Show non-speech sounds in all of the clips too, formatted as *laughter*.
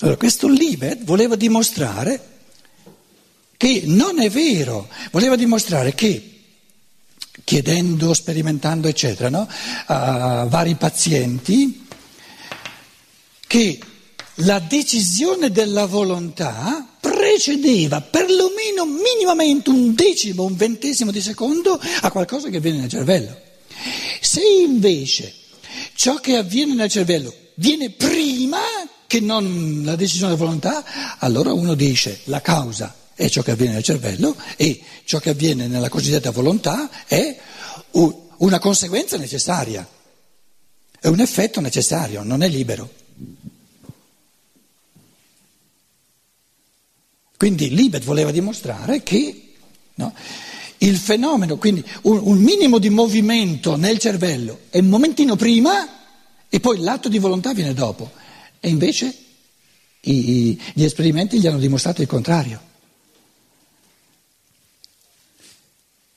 Allora, questo Libet voleva dimostrare che non è vero, voleva dimostrare che chiedendo, sperimentando, eccetera, no? a vari pazienti, che la decisione della volontà precedeva perlomeno minimamente un decimo, un ventesimo di secondo a qualcosa che avviene nel cervello. Se invece ciò che avviene nel cervello viene prima che non la decisione della volontà, allora uno dice la causa è ciò che avviene nel cervello e ciò che avviene nella cosiddetta volontà è una conseguenza necessaria, è un effetto necessario, non è libero. Quindi Libet voleva dimostrare che no, il fenomeno, quindi un, un, minimo di movimento nel cervello è un momentino prima e poi l'atto di volontà viene dopo. E invece i, i, gli esperimenti gli hanno dimostrato il contrario.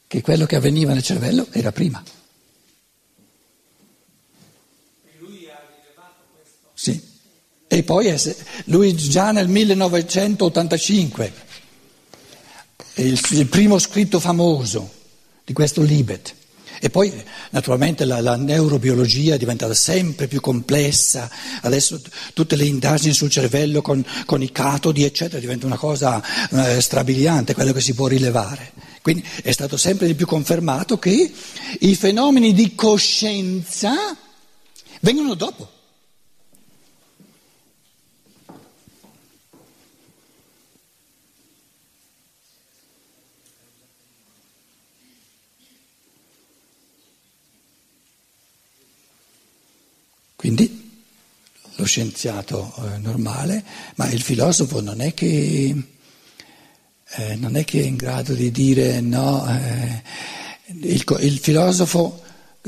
Che quello che avveniva nel cervello era prima. E lui? Sì. E poi lui già nel 1985, il, il primo scritto famoso di questo Libet. E poi naturalmente la, la, neurobiologia è diventata sempre più complessa, adesso tutte le indagini sul cervello con, con i catodi eccetera diventa una cosa eh, strabiliante, quello che si può rilevare. Quindi è stato sempre di più confermato che i fenomeni di coscienza vengono dopo. Quindi lo scienziato eh, normale, ma il filosofo non è che, eh, non è, che è in grado di dire no, eh, il, il, filosofo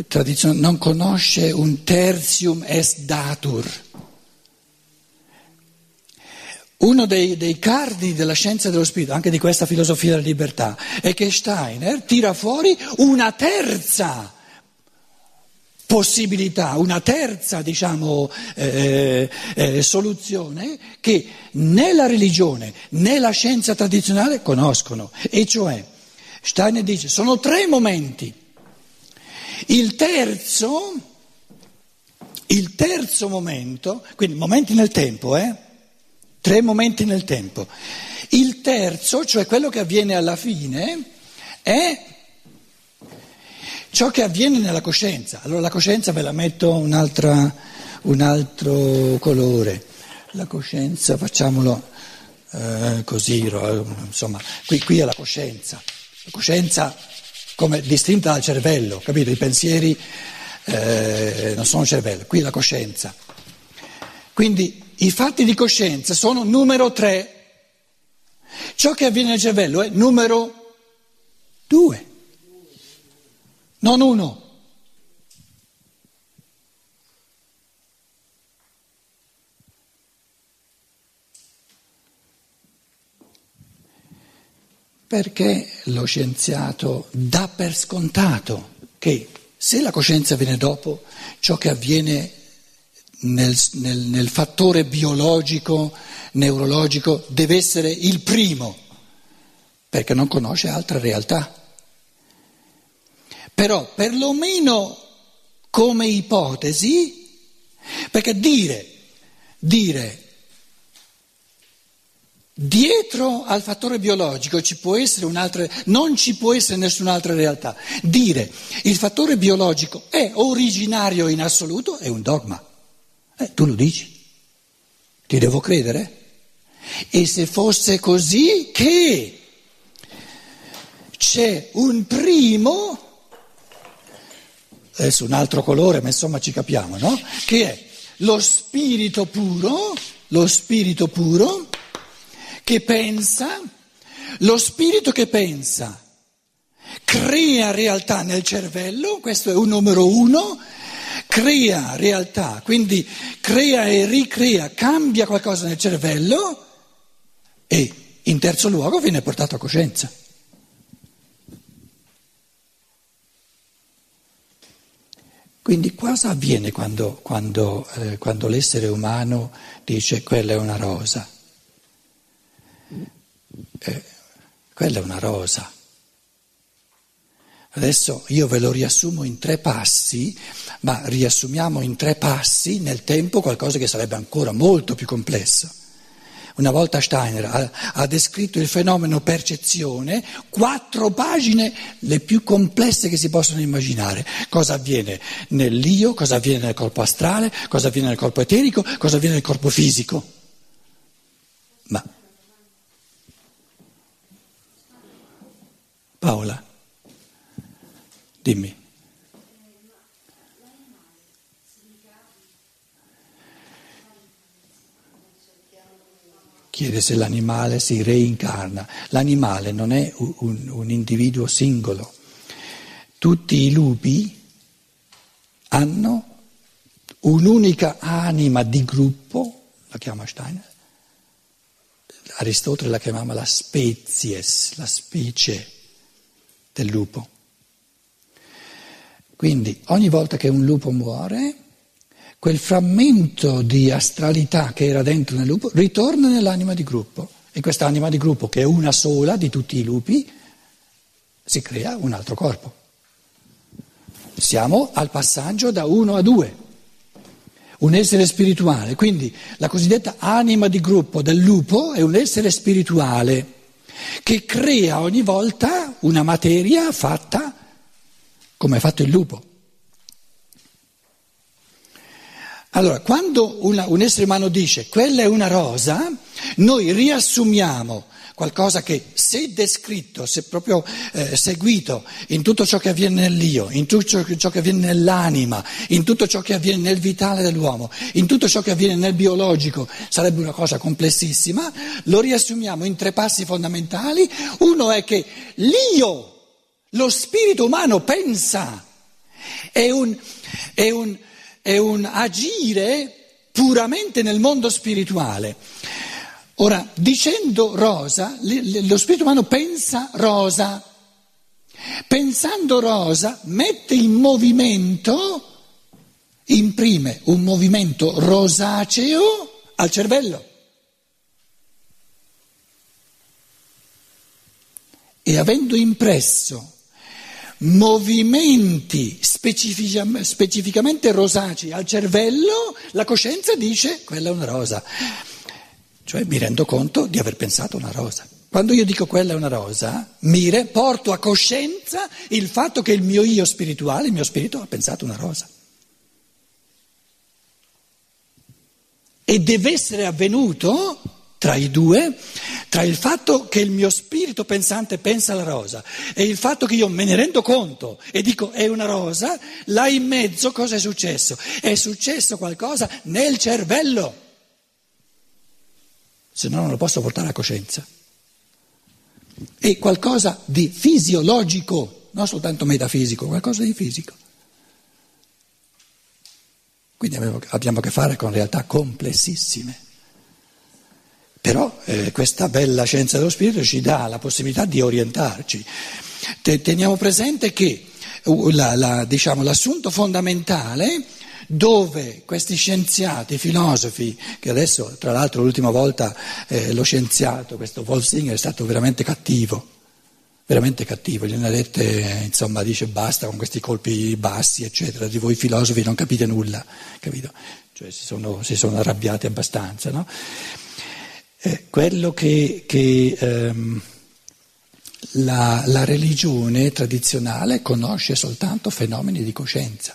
tradizionale non conosce un tertium est datur. Uno dei, dei cardini della scienza dello spirito, anche di questa filosofia della libertà, è che Steiner tira fuori una terza possibilità, una terza diciamo, eh, eh, soluzione che né la religione né la scienza tradizionale conoscono, e cioè Steiner dice sono tre momenti. Il terzo, il terzo momento, quindi momenti nel tempo, eh? tre momenti nel tempo. Il terzo, cioè quello che avviene alla fine, è ciò che avviene nella coscienza. Allora la coscienza ve la metto un altro colore. La coscienza facciamolo eh, così, insomma, qui, qui, è la coscienza. La coscienza come distinta dal cervello, capito? I pensieri eh, non sono cervello, qui è la coscienza. Quindi i fatti di coscienza sono numero tre. Ciò che avviene nel cervello è numero due non uno. Perché lo scienziato dà per scontato che se la coscienza viene dopo, ciò che avviene nel, nel, nel fattore biologico, neurologico, deve essere il primo, perché non conosce altra realtà. Però perlomeno come ipotesi, perché dire, dire Dietro al fattore biologico ci non ci può essere nessun'altra realtà. Dire il fattore biologico è originario in assoluto è un dogma. Eh, tu lo dici. Ti devo credere? E se fosse così che c'è un primo adesso un altro colore, ma insomma ci capiamo, no? Che è lo spirito puro, lo spirito puro che pensa, lo spirito che pensa crea realtà nel cervello, questo è un numero uno, crea realtà, quindi crea e ricrea, cambia qualcosa nel cervello e in terzo luogo viene portato a coscienza. Quindi cosa avviene quando, quando, eh, quando l'essere umano dice quella è una rosa? Eh, quella è una rosa. Adesso io ve lo riassumo in tre passi, ma riassumiamo in tre passi nel tempo qualcosa che sarebbe ancora molto più complesso. Una volta Steiner ha, ha, descritto il fenomeno percezione, quattro pagine le più complesse che si possono immaginare. Cosa avviene nell'io, cosa avviene nel corpo astrale, cosa avviene nel corpo eterico, cosa avviene nel corpo fisico. Ma Paola, dimmi. Chiede se l'animale si reincarna. L'animale non è un, un, individuo singolo. Tutti i lupi hanno un'unica anima di gruppo, la chiama Steiner, Aristotele la chiamava la spezies, la specie del lupo. Quindi ogni volta che un lupo muore, quel frammento di astralità che era dentro nel lupo ritorna nell'anima di gruppo e quest'anima di gruppo, che è una sola di tutti i lupi, si crea un altro corpo. Siamo al passaggio da uno a due, un essere spirituale, quindi la cosiddetta anima di gruppo del lupo è un essere spirituale che crea ogni volta una materia fatta come ha fatto il lupo. Allora, quando una, un essere umano dice quella è una rosa, noi riassumiamo qualcosa che se descritto, se proprio eh, seguito in tutto ciò che avviene nell'io, in tutto ciò che avviene nell'anima, in tutto ciò che avviene nel vitale dell'uomo, in tutto ciò che avviene nel biologico, sarebbe una cosa complessissima, lo riassumiamo in tre passi fondamentali. Uno è che l'io, lo spirito umano pensa, è un, è un è un agire puramente nel mondo spirituale. Ora, dicendo rosa, lo spirito umano pensa rosa. Pensando rosa, mette in movimento, imprime un movimento rosaceo al cervello. E avendo impresso movimenti specificamente rosacei al cervello, la coscienza dice quella è una rosa. Cioè mi rendo conto di aver pensato una rosa. Quando io dico quella è una rosa, mire, porto a coscienza il fatto che il mio io spirituale, il mio spirito ha pensato una rosa. E deve essere avvenuto tra i due, tra il fatto che il mio spirito pensante pensa alla rosa e il fatto che io me ne rendo conto e dico è una rosa, là in mezzo cosa è successo? È successo qualcosa nel cervello, se no non lo posso portare a coscienza. È qualcosa di fisiologico, non soltanto metafisico, qualcosa di fisico. Quindi abbiamo a che fare con realtà complessissime. Però eh, questa bella scienza dello spirito ci dà la possibilità di orientarci. Teniamo presente che la, la, diciamo, l'assunto fondamentale dove questi scienziati, filosofi, che adesso tra l'altro l'ultima volta eh, lo scienziato, questo Wolfsinger, è stato veramente cattivo, veramente cattivo, gliene ha dette, insomma, dice basta con questi colpi bassi, eccetera, di voi filosofi non capite nulla, capito? Cioè si sono, si sono arrabbiati abbastanza, no? Eh, quello che, che ehm, la, la religione tradizionale conosce soltanto fenomeni di coscienza.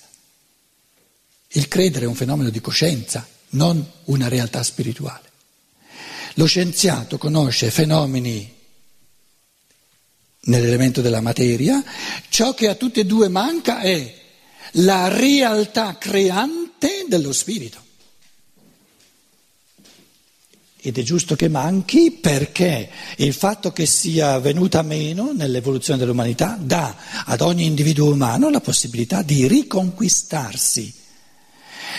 Il credere è un fenomeno di coscienza, non una realtà spirituale. Lo scienziato conosce fenomeni nell'elemento della materia, ciò che a tutte e due manca è la realtà creante dello spirito. Ed è giusto che manchi perché il fatto che sia venuta meno nell'evoluzione dell'umanità dà ad ogni individuo umano la possibilità di riconquistarsi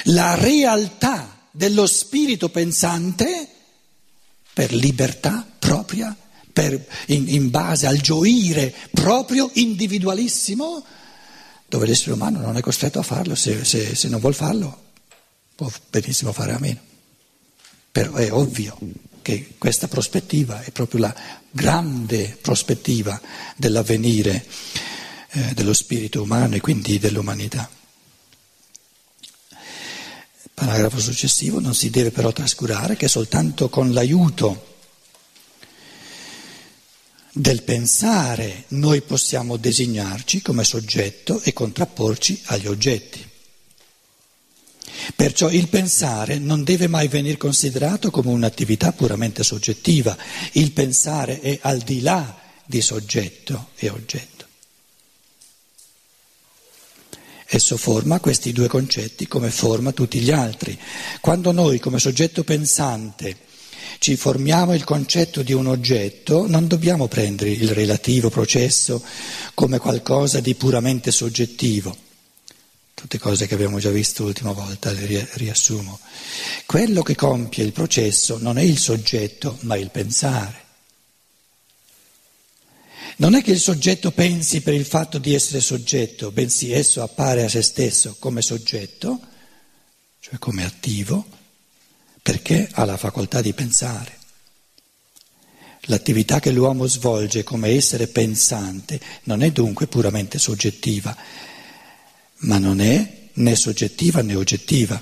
la realtà dello spirito pensante per libertà propria, per, in, in base al gioire proprio individualissimo dove l'essere umano non è costretto a farlo, se, se, se non vuol farlo può benissimo fare a meno. Però è ovvio che questa prospettiva è proprio la grande prospettiva dell'avvenire eh, dello spirito umano e quindi dell'umanità. Paragrafo successivo, non si deve però trascurare che soltanto con l'aiuto del pensare noi possiamo designarci come soggetto e contrapporci agli oggetti. Perciò il pensare non deve mai venire considerato come un'attività puramente soggettiva, il pensare è al di là di soggetto e oggetto. Esso forma questi due concetti come forma tutti gli altri. Quando noi come soggetto pensante ci formiamo il concetto di un oggetto, non dobbiamo prendere il relativo processo come qualcosa di puramente soggettivo. Tutte cose che abbiamo già visto l'ultima volta, le riassumo. Quello che compie il processo non è il soggetto, ma il pensare. Non è che il soggetto pensi per il fatto di essere soggetto, bensì esso appare a se stesso come soggetto, cioè come attivo, perché ha la facoltà di pensare. L'attività che l'uomo svolge come essere pensante non è dunque puramente soggettiva, ma non è né soggettiva né oggettiva.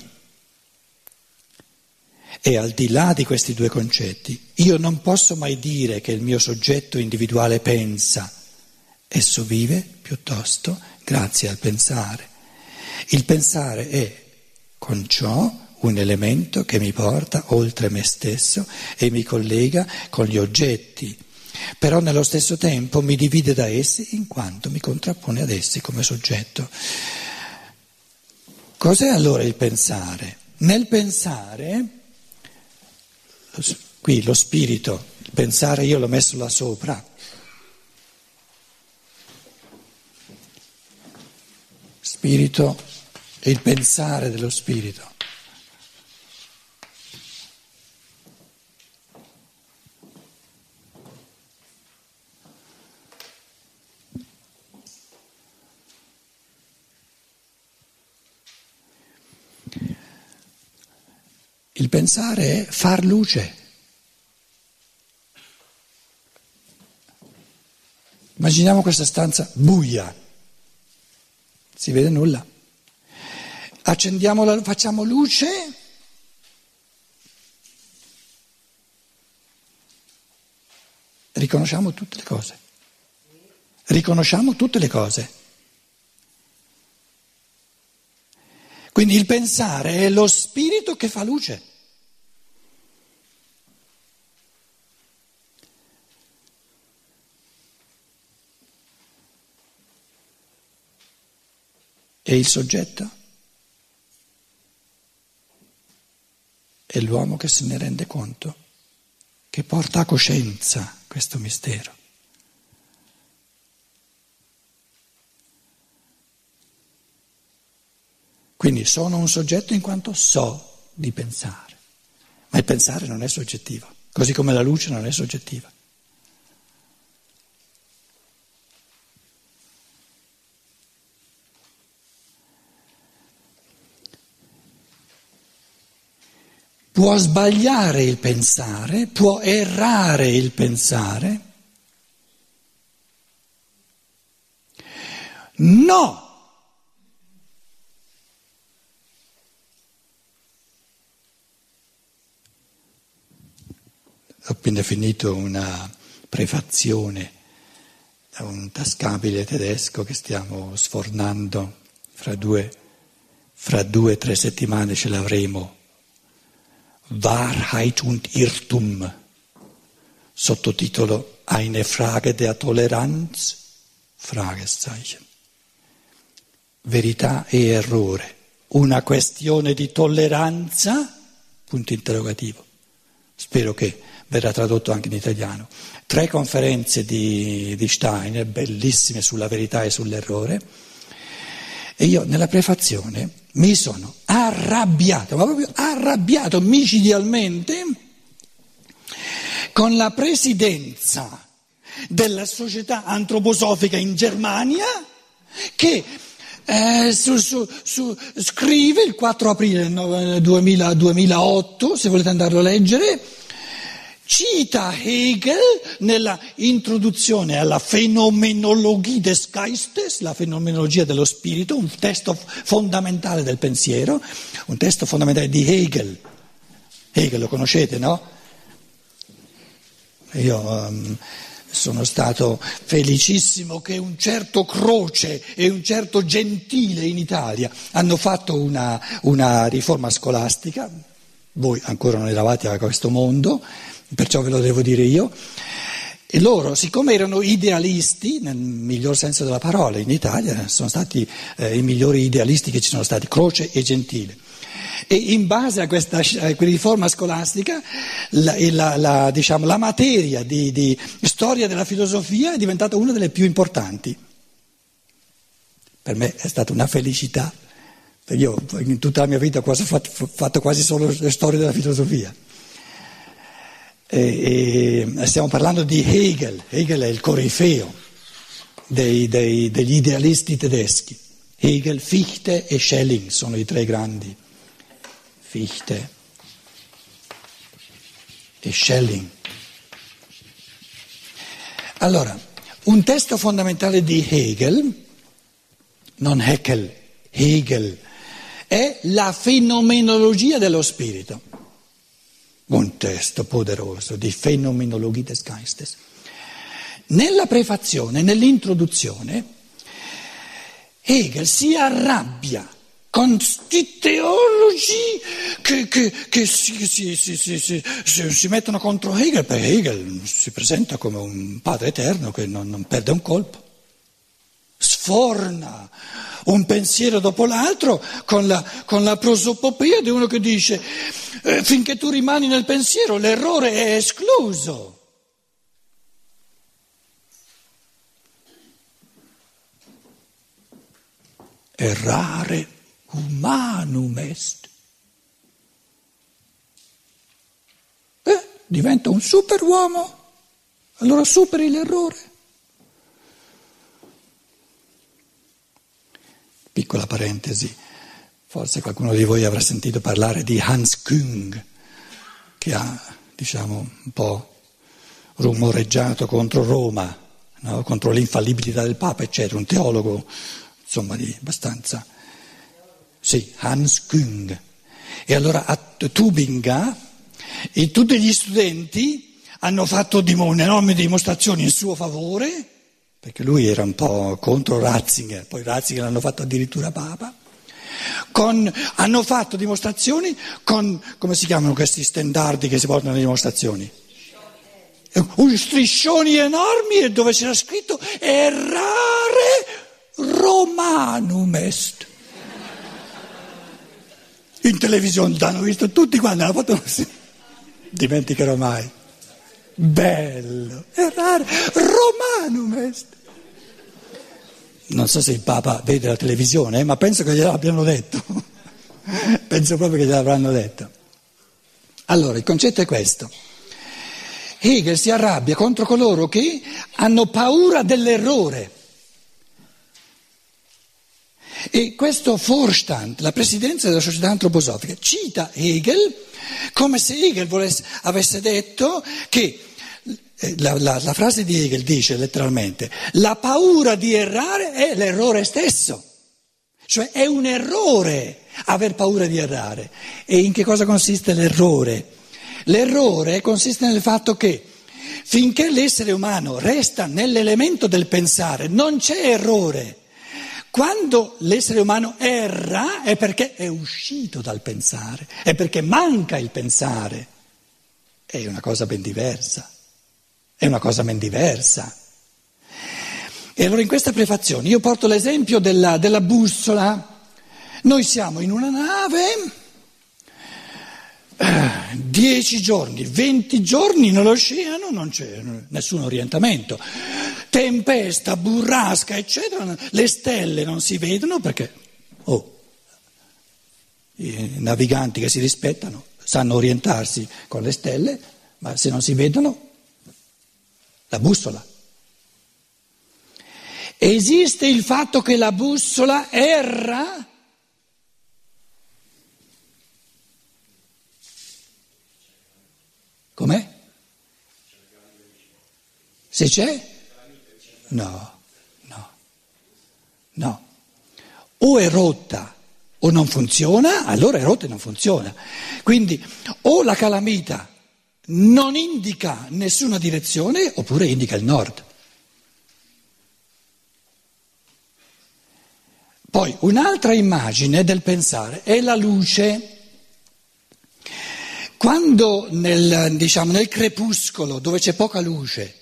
E al di là di questi due concetti, io non posso mai dire che il mio soggetto individuale pensa, esso vive piuttosto grazie al pensare. Il pensare è con ciò un elemento che mi porta oltre me stesso e mi collega con gli oggetti, però nello stesso tempo mi divide da essi in quanto mi contrappone ad essi come soggetto. Cos'è allora il pensare? Nel pensare qui lo spirito, il pensare io l'ho messo là sopra. Spirito e il pensare dello spirito. Il pensare è far luce. Immaginiamo questa stanza buia, si vede nulla. Accendiamo facciamo luce. Riconosciamo tutte le cose. Riconosciamo tutte le cose. Quindi il pensare è lo spirito che fa luce. E il soggetto? È l'uomo che se ne rende conto, che porta a coscienza questo mistero. Quindi sono un soggetto in quanto so di pensare, ma il pensare non è soggettivo, così come la luce non è soggettiva. Può sbagliare il pensare, può errare il pensare. No! ho appena finito una prefazione da un tascabile tedesco che stiamo sfornando, fra due, o tre settimane ce l'avremo, Wahrheit und Irrtum, sottotitolo Eine Frage der Toleranz? Fragezeichen. Verità e errore, una questione di tolleranza? Punto interrogativo. Spero che verrà tradotto anche in italiano. Tre conferenze di, di Steiner, bellissime sulla verità e sull'errore. E io nella prefazione mi sono arrabbiato, ma proprio arrabbiato micidialmente con la presidenza della società antroposofica in Germania che Eh, su, su, su, scrive il 4 aprile 2000, 2008, se volete andarlo a leggere, cita Hegel nella introduzione alla Phänomenologie des Geistes, la fenomenologia dello spirito, un testo fondamentale del pensiero, un testo fondamentale di Hegel. Hegel lo conoscete, no? Io um, sono stato felicissimo che un certo Croce e un certo Gentile in Italia hanno fatto una, una riforma scolastica, voi ancora non eravate a questo mondo, perciò ve lo devo dire io. E loro, siccome erano idealisti, nel miglior senso della parola, in Italia sono stati eh, i migliori idealisti che ci sono stati, Croce e Gentile. E in base a questa, a riforma scolastica, la, la, la, diciamo, la materia di, di storia della filosofia è diventata una delle più importanti. Per me è stata una felicità. Io in tutta la mia vita ho fatto quasi solo storia della filosofia. E, e stiamo parlando di Hegel, Hegel è il corifeo dei, dei, degli idealisti tedeschi. Hegel, Fichte e Schelling sono i tre grandi. Fichte e Schelling. Allora, un testo fondamentale di Hegel, non Heckel, Hegel, è la fenomenologia dello spirito un testo poderoso di Phänomenologie des Geistes. Nella prefazione, nell'introduzione, Hegel si arrabbia con questi teologi che, che, che si, si, si, si, mettono contro Hegel, perché Hegel si presenta come un padre eterno che non, non perde un colpo, sforna un pensiero dopo l'altro con la, con la prosopopea di uno che dice eh, finché tu rimani nel pensiero l'errore è escluso. Errare humanum est. Eh, diventa un superuomo, allora superi l'errore. Piccola parentesi, forse qualcuno di voi avrà sentito parlare di Hans Küng, che ha, diciamo, un po' rumoreggiato contro Roma, no? contro l'infallibilità del Papa, eccetera, un teologo, insomma, di abbastanza. Sì, Hans Küng. E allora a Tubinga e tutti gli studenti hanno fatto enormi dimostrazioni in suo favore perché lui era un po' contro Ratzinger, poi Ratzinger l'hanno fatto addirittura Papa, con, hanno fatto dimostrazioni con, come si chiamano questi stendardi che si portano alle dimostrazioni? Un striscioni enormi dove c'era scritto errare romanum est. In televisione l'hanno visto tutti quanti, hanno fatto così. Dimenticherò mai. Bello, errare, romanum est. Non so se il Papa vede la televisione, ma penso che gliel'abbiano detto. *laughs* penso proprio che gliel'avranno detto. Allora, il concetto è questo. Hegel si arrabbia contro coloro che hanno paura dell'errore. E questo Vorstand, la presidenza della società antroposofica, cita Hegel come se Hegel volesse, avesse detto che eh, la, la, la, frase di Hegel dice letteralmente, la paura di errare è l'errore stesso, cioè è un errore aver paura di errare. E in che cosa consiste l'errore? L'errore consiste nel fatto che finché l'essere umano resta nell'elemento del pensare non c'è errore. Quando l'essere umano erra è perché è uscito dal pensare, è perché manca il pensare. È una cosa ben diversa. È una cosa ben diversa. E allora in questa prefazione io porto l'esempio della, della bussola. Noi siamo in una nave, eh, dieci giorni, venti giorni nell'oceano, non c'è nessun orientamento. Tempesta, burrasca, eccetera, le stelle non si vedono perché, oh, i naviganti che si rispettano sanno orientarsi con le stelle, ma se non si vedono la bussola. Esiste il fatto che la bussola erra? Com'è? Se c'è? No, no, no. O è rotta o non funziona, allora è rotta e non funziona. Quindi o la calamita non indica nessuna direzione oppure indica il nord. Poi un'altra immagine del pensare è la luce. Quando nel, diciamo, nel crepuscolo, dove c'è poca luce,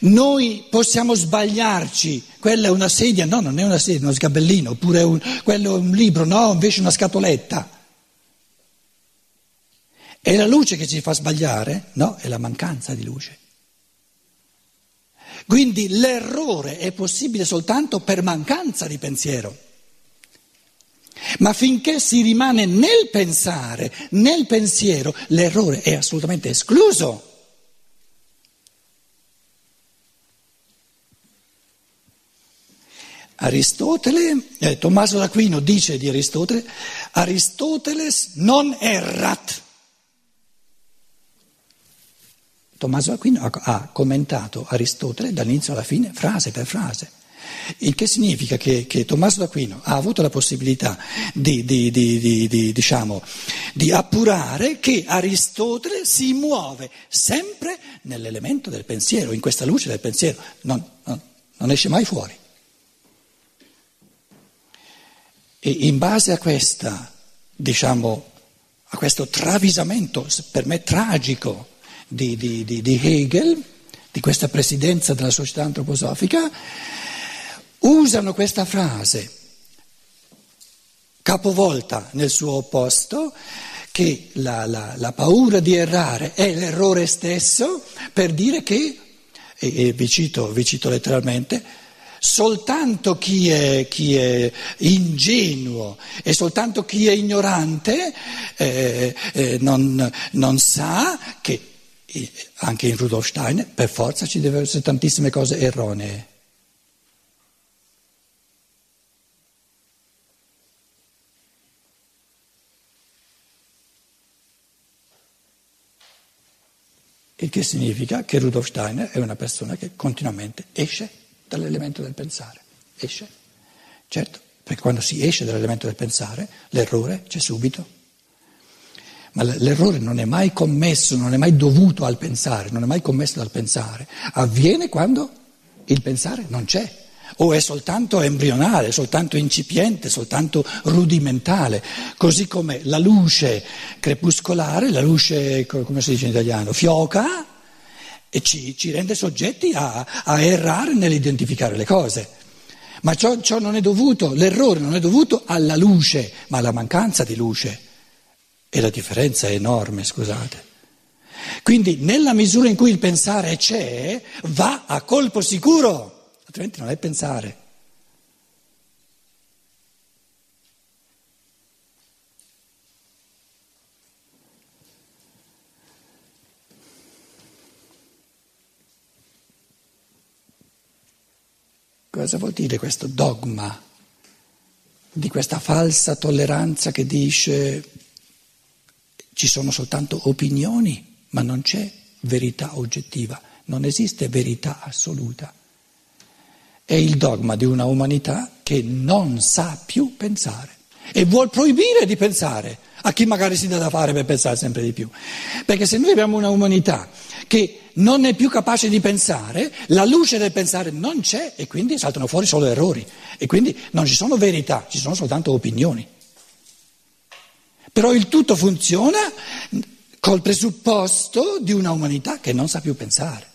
noi possiamo sbagliarci, quella è una sedia, no, non è una sedia, è uno sgabellino, oppure un, quello è un libro, no, invece una scatoletta. È la luce che ci fa sbagliare? No, è la mancanza di luce. Quindi l'errore è possibile soltanto per mancanza di pensiero. Ma finché si rimane nel pensare, nel pensiero, l'errore è assolutamente escluso. Aristotele, eh, Tommaso d'Aquino dice di Aristotele, Aristoteles non errat. Tommaso d'Aquino ha, ha commentato Aristotele dall'inizio alla fine, frase per frase. Il che significa che, che Tommaso d'Aquino ha avuto la possibilità di, di, di, diciamo, di, appurare che Aristotele si muove sempre nell'elemento del pensiero, in questa luce del pensiero, non, non, non esce mai fuori. E in base a questa, diciamo, a questo travisamento per me tragico di, di, di, di Hegel, di questa presidenza della società antroposofica, usano questa frase capovolta nel suo opposto, che la, la, la paura di errare è l'errore stesso, per dire che, e, e vi, cito, vi cito letteralmente, Soltanto chi è, chi è, ingenuo e soltanto chi è ignorante eh, eh, non, non, sa che anche in Rudolf Steiner per forza ci devono essere tantissime cose erronee. Il che significa che Rudolf Steiner è una persona che continuamente esce dall'elemento del pensare, esce. Certo, perché quando si esce dall'elemento del pensare, l'errore c'è subito. Ma l'errore non è mai commesso, non è mai dovuto al pensare, non è mai commesso dal pensare. Avviene quando il pensare non c'è, o è soltanto embrionale, soltanto incipiente, soltanto rudimentale, così come la luce crepuscolare, la luce, come si dice in italiano, fioca, e ci, ci rende soggetti a, a, errare nell'identificare le cose. Ma ciò, ciò non è dovuto, l'errore non è dovuto alla luce, ma alla mancanza di luce. E la differenza è enorme, scusate. Quindi nella misura in cui il pensare c'è, va a colpo sicuro, altrimenti non è pensare. Cosa vuol dire questo dogma di questa falsa tolleranza che dice ci sono soltanto opinioni, ma non c'è verità oggettiva, non esiste verità assoluta. È il dogma di una umanità che non sa più pensare e vuol proibire di pensare a chi magari si dà da fare per pensare sempre di più. Perché se noi abbiamo una umanità che non è più capace di pensare, la luce del pensare non c'è e quindi saltano fuori solo errori e quindi non ci sono verità, ci sono soltanto opinioni. Però il tutto funziona col presupposto di una umanità che non sa più pensare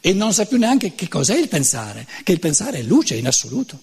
e non sa più neanche che cos'è il pensare, che il pensare è luce in assoluto.